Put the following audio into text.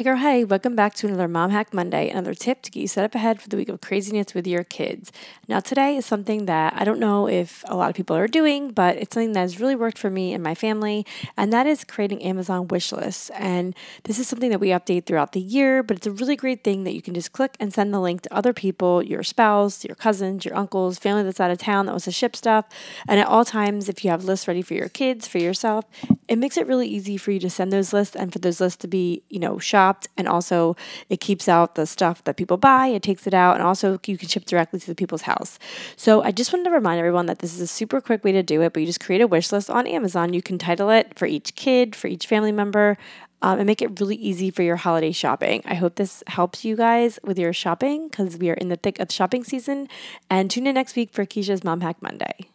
Hey girl, hey, welcome back to another Mom Hack Monday, another tip to get you set up ahead for the week of craziness with your kids. Now, today is something that I don't know if a lot of people are doing, but it's something that has really worked for me and my family, and that is creating Amazon wish lists. And this is something that we update throughout the year, but it's a really great thing that you can just click and send the link to other people, your spouse, your cousins, your uncles, family that's out of town that wants to ship stuff. And at all times, if you have lists ready for your kids, for yourself, it makes it really easy for you to send those lists and for those lists to be, you know, shopped. And also, it keeps out the stuff that people buy, it takes it out, and also you can ship directly to the people's house. So, I just wanted to remind everyone that this is a super quick way to do it, but you just create a wish list on Amazon. You can title it for each kid, for each family member. Um, and make it really easy for your holiday shopping. I hope this helps you guys with your shopping because we are in the thick of shopping season. And tune in next week for Keisha's Mom Hack Monday.